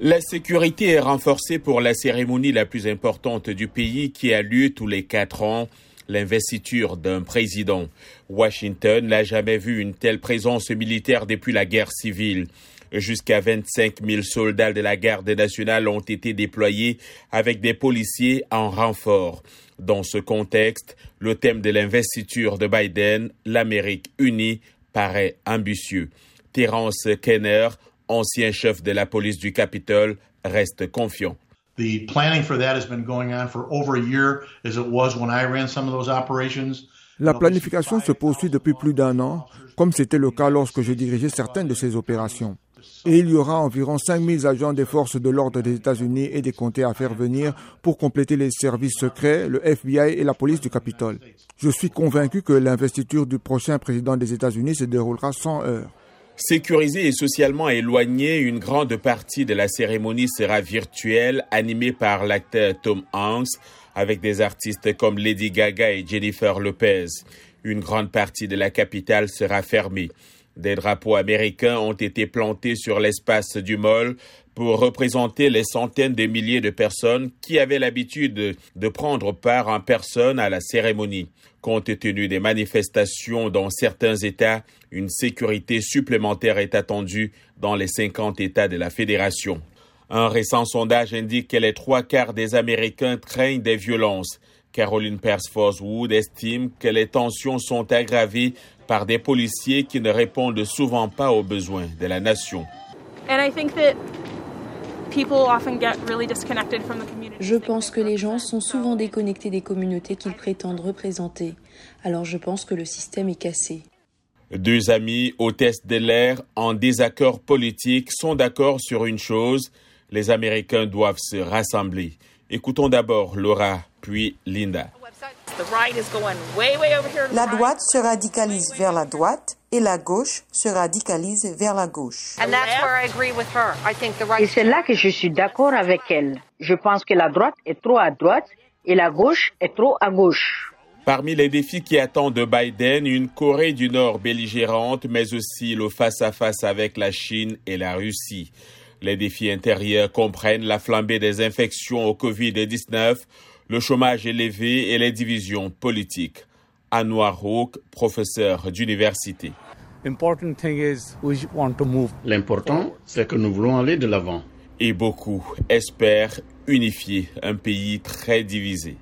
La sécurité est renforcée pour la cérémonie la plus importante du pays qui a lieu tous les quatre ans, l'investiture d'un président. Washington n'a jamais vu une telle présence militaire depuis la guerre civile. Jusqu'à 25 000 soldats de la garde nationale ont été déployés avec des policiers en renfort. Dans ce contexte, le thème de l'investiture de Biden, l'Amérique unie, paraît ambitieux. Terence Kenner, ancien chef de la police du Capitole, reste confiant. The planning for that has been going on for over a year as it was when I ran some of those operations. La planification se poursuit depuis plus d'un an, comme c'était le cas lorsque je dirigeais certaines de ces opérations. Et il y aura environ 5000 agents des forces de l'ordre des États-Unis et des comtés à faire venir pour compléter les services secrets, le FBI et la police du Capitole. Je suis convaincu que l'investiture du prochain président des États-Unis se déroulera sans heurts. Sécurisée et socialement éloignée, une grande partie de la cérémonie sera virtuelle, animée par l'acteur Tom Hanks, avec des artistes comme Lady Gaga et Jennifer Lopez. Une grande partie de la capitale sera fermée. Des drapeaux américains ont été plantés sur l'espace du mall pour représenter les centaines de milliers de personnes qui avaient l'habitude de prendre part en personne à la cérémonie. Compte tenu des manifestations dans certains États, une sécurité supplémentaire est attendue dans les 50 États de la Fédération. Un récent sondage indique que les trois quarts des Américains craignent des violences. Caroline Persford-Wood estime que les tensions sont aggravées par des policiers qui ne répondent souvent pas aux besoins de la nation. Je pense que les gens sont souvent déconnectés des communautés qu'ils prétendent représenter. Alors je pense que le système est cassé. Deux amis hôtesses de l'air en désaccord politique sont d'accord sur une chose, les Américains doivent se rassembler. Écoutons d'abord Laura, puis Linda. La droite se radicalise vers la droite et la gauche se radicalise vers la gauche. Et c'est là que je suis d'accord avec elle. Je pense que la droite est trop à droite et la gauche est trop à gauche. Parmi les défis qui attendent de Biden, une Corée du Nord belligérante, mais aussi le face-à-face -face avec la Chine et la Russie. Les défis intérieurs comprennent la flambée des infections au Covid-19, le chômage élevé et les divisions politiques. Anwar Houk, professeur d'université. L'important, c'est que nous voulons aller de l'avant. Et beaucoup espèrent unifier un pays très divisé.